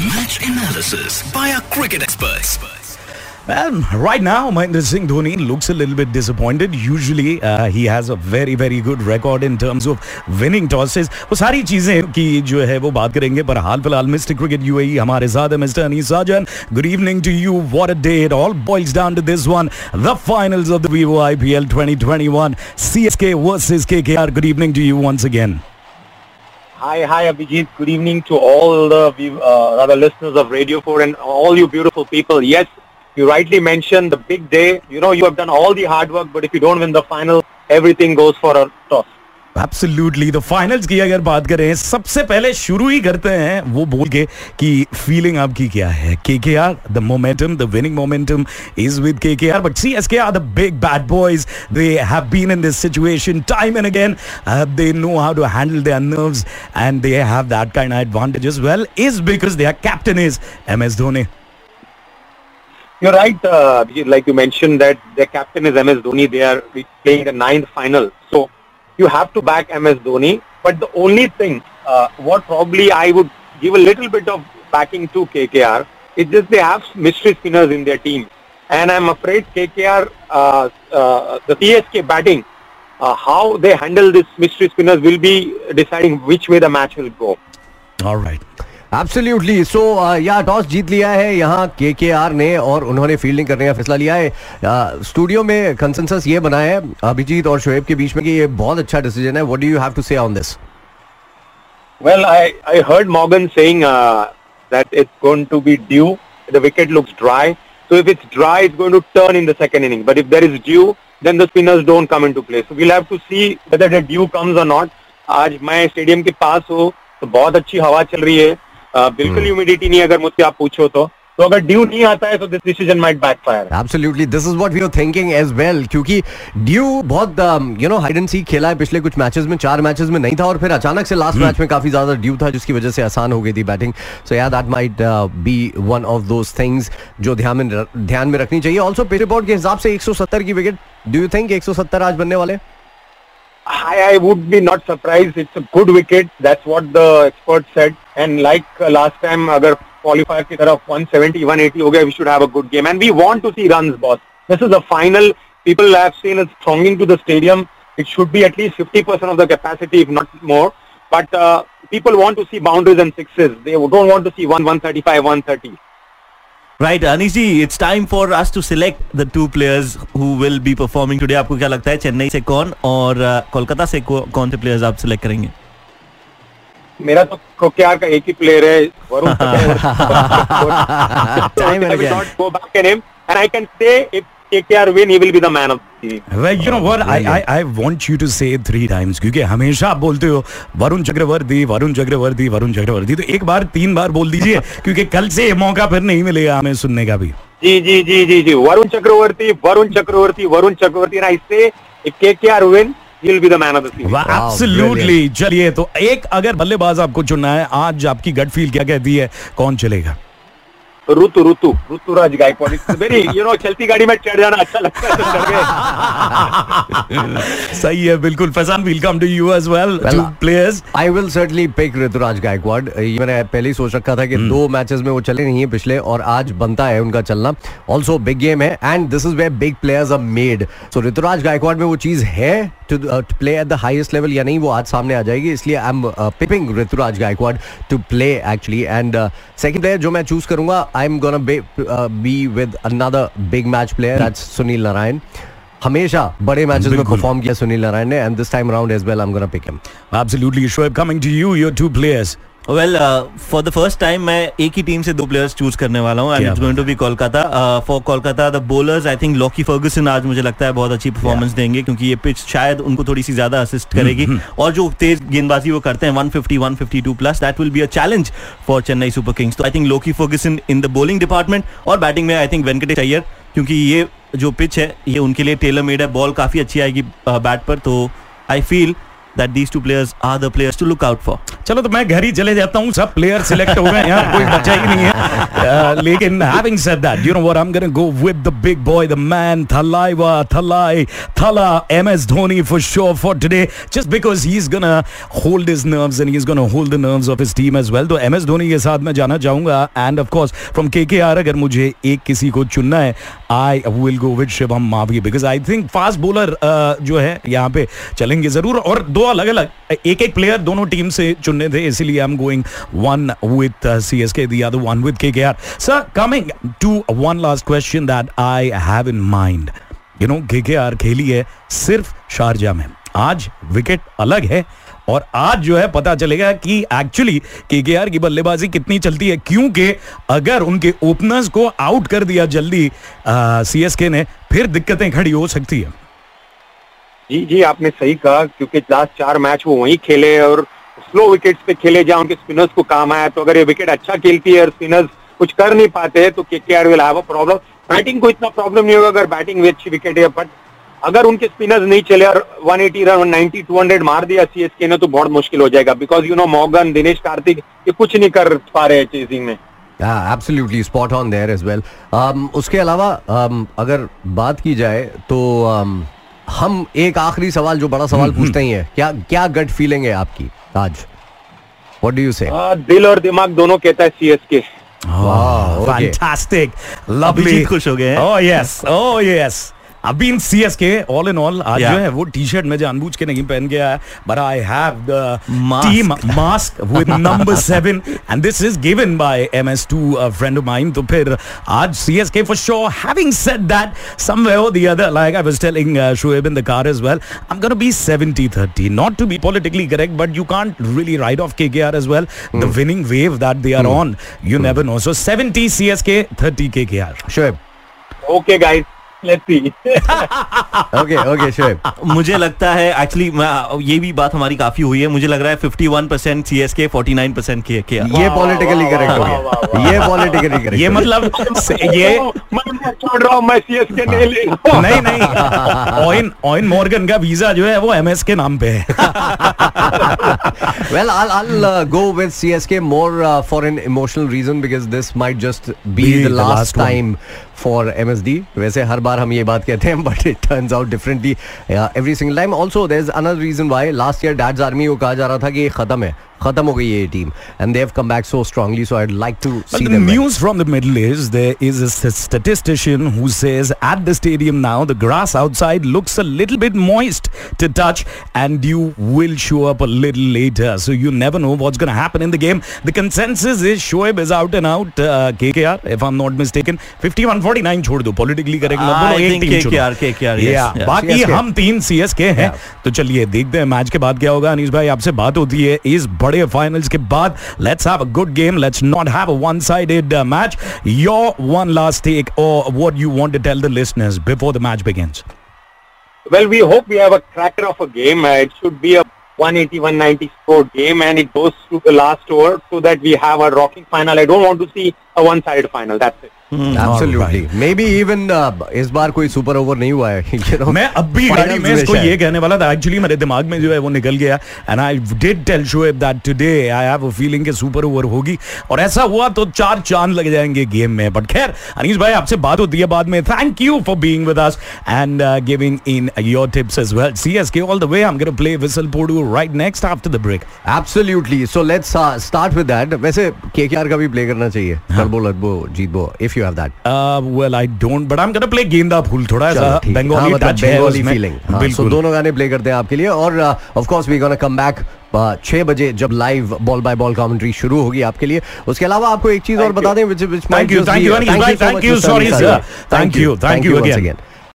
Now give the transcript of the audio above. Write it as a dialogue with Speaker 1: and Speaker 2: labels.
Speaker 1: Match analysis by our cricket experts.
Speaker 2: Well, right now, Mahendra Singh Dhoni looks a little bit disappointed. Usually, uh, he has a very, very good record in terms of winning tosses. वो सारी चीजें की जो है वो बात करेंगे पर हाल फिलहाल मिस्टर क्रिकेट यूएई हमारे साथ है mister Anees Sajan good evening to you what a day it all boils down to this one the finals of the Vivo IPL 2021 CSK versus KKR good evening to you once again
Speaker 3: Hi, hi, Abhijit. Good evening to all the uh, other listeners of Radio 4 and all you beautiful people. Yes, you rightly mentioned the big day. You know, you have done all the hard work, but if you don't win the final, everything goes for a toss.
Speaker 2: Absolutely तो finals की अगर बात करें सबसे पहले शुरू ही करते हैं वो बोल के कि फीलिंग आपकी क्या है? K K R the momentum the winning momentum is with K K R but C S K are the big bad boys they have been in this situation time and again they know how to handle their nerves and they have that kind advantage as well is because their captain is M S Dhoni
Speaker 3: You're right, uh, like you mentioned that their captain is MS Dhoni. They are playing the ninth final. So you have to back MS Dhoni. But the only thing, uh, what probably I would give a little bit of backing to KKR, is just they have mystery spinners in their team. And I'm afraid KKR, uh, uh, the TSK batting, uh, how they handle these mystery spinners will be deciding which way the match will go.
Speaker 2: All right.
Speaker 4: Absolutely so yeah toss जीत लिया है यहाँ के K are ने और उन्होंने fielding करने का फैसला लिया है स्टूडियो uh, में कंसेंसस ये बना है अभिजीत और शोएब के बीच में कि ये बहुत अच्छा डिसीज़न है what do you have to say on this
Speaker 3: well I I heard Morgan saying that it's going to be dew the wicket looks dry so if it's dry it's going to turn in the second inning but if there is dew then the spinners don't come into play so we will have to see whether the dew comes or not आज मैं stadium के पास हूँ तो बहुत अच्छी हवा चल रही है बिल्कुल ह्यूमिडिटी नहीं अगर मुझसे आप पूछो तो। तो अगर ड्यू नहीं आता है तो this decision might backfire
Speaker 4: absolutely this is what we are thinking as well क्योंकि ड्यू बहुत you know hide and seek खेला है पिछले कुछ मैचेस में चार मैचेस में नहीं था और फिर अचानक से लास्ट मैच में काफ़ी ज़्यादा ड्यू था जिसकी वजह से आसान हो गई थी batting so yeah that might be one of those things जो ध्यान में ध्यान में रखनी चाहिए. ऑल्सो पिच रिपोर्ट के हिसाब से 170 की विकेट डू यू थिंक 170 आज बनने वाले
Speaker 3: I, I would be not surprised. It's a good wicket. That's what the experts said. And like uh, last time, अगर qualifier की तरफ 170, 180 हो गया, we should have a good game. And we want to see runs, boss. This is a final. People have seen us thronging to the stadium. It should be at least 50% of the capacity, if not more. But uh, people want to see boundaries and sixes. They don't want to see 1, 135, 130.
Speaker 5: Right Anish ji it's time for us to select the two players who will be performing today आपको क्या लगता है चेन्नई से कौन और कोलकाता से कौन से प्लेयर्स आप सिलेक्ट करेंगे?
Speaker 3: मेरा तो कोकेआर का एक ही प्लेयर है Varun go back in him and I can say if KKR win, he will be the man of the team.
Speaker 2: Well, you know what? I, I, I want you to say it three times क्योंकि हमेशा आप बोलते हो वरुण चक्रवर्ती वरुण चक्रवर्ती वरुण चक्रवर्ती तो एक बार तीन बार बोल दीजिए क्योंकि कल से मौका फिर नहीं मिलेगा हमें सुनने का भी
Speaker 3: जी जी जी जी जी वरुण चक्रवर्ती वरुण चक्रवर्ती वरुण चक्रवर्ती ना इससे K K R win He'll be the man of the series.
Speaker 2: Absolutely. चलिए तो एक अगर बल्लेबाज आपको चुनना है आज आपकी गट फील क्या कहती है कौन चलेगा
Speaker 3: Ritu Ritu Ruturaj Gaikwad. Very you know चलती गाड़ी में चढ़ जाना अच्छा लगता है
Speaker 2: सही है बिल्कुल. Faizan welcome to you as well two players
Speaker 4: I will certainly pick Ruturaj Gaikwad मैंने पहले ही सोच रखा था कि hmm. दो मैचेस में वो चले नहीं है पिछले और आज बनता है उनका चलना. ऑल्सो बिग गेम है and this is way big players are made so Ruturaj Gaikwad में वो चीज़ है to play at the highest level या नहीं वो आज सामने आ जाएगी. इसलिए I am tipping Ruturaj Gaikwad to play actually and second player जो मैं चूज़ करूँगा I am gonna be with another big match player that's Sunil Narine हमेशा बड़े मैचेस में परफॉर्म किया सुनील नारायण ने and this time around as well I am gonna pick him
Speaker 2: absolutely Shoaib coming to you your two players
Speaker 5: well for the first time मैं एक ही team से दो प्लेयर्स चूज़ करने वाला हूँ. And it's going to be Kolkata. For Kolkata the bowlers I think Lockie Ferguson आज मुझे लगता है बहुत अच्छी परफॉर्मेंस देंगे क्योंकि ये पिच शायद उनको थोड़ी सी ज़्यादा असिस्ट hmm, करेगी. hmm. और जो तेज गेंदबाजी वो करते हैं 150 152 plus that will be a challenge for Chennai Super Kings तो I think Lockie Ferguson in the bowling department और बैटिंग में आई थिंक वेंकटेश अय्यर क्योंकि ये जो पिच है ये उनके लिए टेलर मेड है. बॉल काफ़ी अच्छी आएगी बैट uh, पर. तो I feel that these two players are the players to look out for.
Speaker 2: चलो तो मैं घर ही चले जाता हूँ सब प्लेयर सिलेक्ट हो गए यहाँ कोई बचा ही नहीं है Uh, लेकिन having said that you know what I'm gonna go with the big boy the man Thalaiva Thalai Thala MS Dhoni for sure for today just because he's gonna hold his nerves and he's gonna hold the nerves of his team as well तो MS Dhoni के साथ मैं जाना चाहूँगा and of course from KKR अगर मुझे एक किसी को चुनना है I will go with Shivam Mavi because I think fast bowler uh, जो है यहाँ पे चलेंगे ज़रूर और दो अलग अलग एक एक प्लेयर दोनों टीम से चुनने थे, इसीलिए I am going one with C S K the one with K K R sir coming to one last question that I have in mind you know K K R खेली है सिर्फ़ Sharjah में। आज wicket अलग है और आज जो है पता चलेगा कि एक्चुअली केकेआर की बल्लेबाजी कितनी चलती है, क्योंकि अगर उनके ओपनर्स को आउट कर दिया जल्दी सीएसके ने, फिर दिक्कतें खड़ी हो सकती है।
Speaker 3: जी जी आपने सही कहा क्योंकि लास्ट चार मैच वो वहीं खेले और स्लो विकेट्स पे खेले जहाँ उनके स्पिनर्स को काम आया तो अगर ये विकेट अच्छा खेलती है और स्पिनर्स कुछ कर नहीं पाते हैं तो K R will have a problem batting को इतना प्रॉब्लम नहीं होगा अगर बैटिंग भी अच्छी विकेट है बट अगर उनके स्पिनर्स नहीं चले और 180 रन 90 200 मार दिया सीएसके ने तो बहुत मुश्किल हो जाएगा because you know Morgan Dinesh Karthik ये कुछ नहीं कर पा रहे हैं चेजिंग में।
Speaker 4: Absolutely spot on there as well उसके अलावा um, अगर बात की जाए तो um, हम एक आखिरी सवाल जो बड़ा सवाल पूछते ही है। क्या क्या गट फीलिंग है आपकी आज व्हाट डू यू से
Speaker 3: दिल और दिमाग दोनों कहता है सीएसके.
Speaker 2: फैंटास्टिक लवली
Speaker 5: खुश हो गए हैं।
Speaker 2: ओह यस ओह यस अभी in CSK all in all आज
Speaker 5: Yeah.
Speaker 2: जो है वो टी शर्ट में जानबूझ के नहीं पहन के आया but I have the
Speaker 5: Mask.
Speaker 2: Team mask with number seven and this is given by M S to friend of mine तो फिर आज CSK for sure having said that somewhere और the other like I was telling Shoaib in the car as well I'm going to be 70 30 not to be politically correct but you can't really write off KKR as well the winning wave that they are on you never know so 70 CSK 30 KKR
Speaker 4: Shoaib
Speaker 3: okay guys let's see
Speaker 4: okay okay Shoaib
Speaker 5: मुझे लगता है actually ये भी बात हमारी काफ़ी हुई है। मुझे लग रहा है 51 percent C S K forty nine percent K K
Speaker 4: ये पॉलिटिकली करेक्ट हो गया ये पॉलिटिकली करेक्ट
Speaker 2: ये मतलब ये
Speaker 3: मैं मैं छोड़ रहा हूँ मैं सीएसके नहीं ले रहा
Speaker 2: नहीं नहीं। ऑइन ऑइन मॉर्गन का वीज़ा जो है वो एम एस के नाम पे है।
Speaker 4: Well, I'll, I'll go with CSK more uh, for an emotional reason because this might just be,
Speaker 2: Be
Speaker 4: the,
Speaker 2: the
Speaker 4: last,
Speaker 2: last
Speaker 4: time for M S D वैसे हर बार हम ये बात कहते हैं but it turns out differently every single time also there is another reason why last year dad's army को कहा जा रहा था कि खत्म है। खत्म हो गई ये team strongly so I'd like to
Speaker 2: But
Speaker 4: see
Speaker 2: the
Speaker 4: them win.
Speaker 2: news from the middle is there is a st- statistician who says at the stadium now the grass outside looks a little bit moist to touch and you will show up a little later. So you never know what's going to happen in the game. The consensus is Shoaib is out and out. Uh, KKR, if I'm not mistaken, 51-49 छोड़ दो politically correct मत बोलो
Speaker 5: I
Speaker 2: एक
Speaker 5: think. KKR, KKR, yes,
Speaker 2: Yeah,
Speaker 5: yeah.
Speaker 2: बाकी
Speaker 4: CSK.
Speaker 2: हम तीन CSK हैं तो चलिए देखते हैं मैच के बाद क्या होगा अनीस भाई आपसे बात होती है इस बड़े फाइनल्स के बाद let's have a good game let's not have a one sided match your one last take और what you want to tell the listeners before the match begins
Speaker 3: Well, we hope we have a cracker of a game. Uh, it should be a 180, 190 score game, and it goes to the last over so that we have a rocking final. I don't want to see a one-sided final. That's it.
Speaker 4: Even uh, इस बार कोई super over नहीं हुआ है you know.
Speaker 2: मैं अब भी गाड़ी में इसको ये कहने वाला था एक्चुअली मेरे दिमाग में जो है वो निकल गया and I did tell Shoaib that today I have a feeling कि सुपर ओवर होगी और ऐसा हुआ तो चार चाँद लग जाएँगे गेम में बट खैर अनीस भाई आपसे बात होती है बाद में thank you for being with us and giving in your tips as well CSK all the way I am gonna play whistle Podu right next after the
Speaker 4: break. So let's uh, start with that. वैसे KKR का भी play करना चाहिए जीतबो if you have that.
Speaker 2: Well I don't but I am gonna play Genda Phool थोड़ा सा
Speaker 4: है। हाँ,
Speaker 2: बंगाली टच है उसमें।
Speaker 4: फीलिंग सो
Speaker 2: बिल्कुल।
Speaker 4: दोनों गाने प्ले करते हैं आपके लिए और of course we gonna come back छह बजे जब live ball by ball commentary शुरू होगी आपके लिए। उसके अलावा आपको एक चीज़ और बता दें
Speaker 2: thank you thank you
Speaker 4: thank you
Speaker 2: sorry thank you thank you bhai,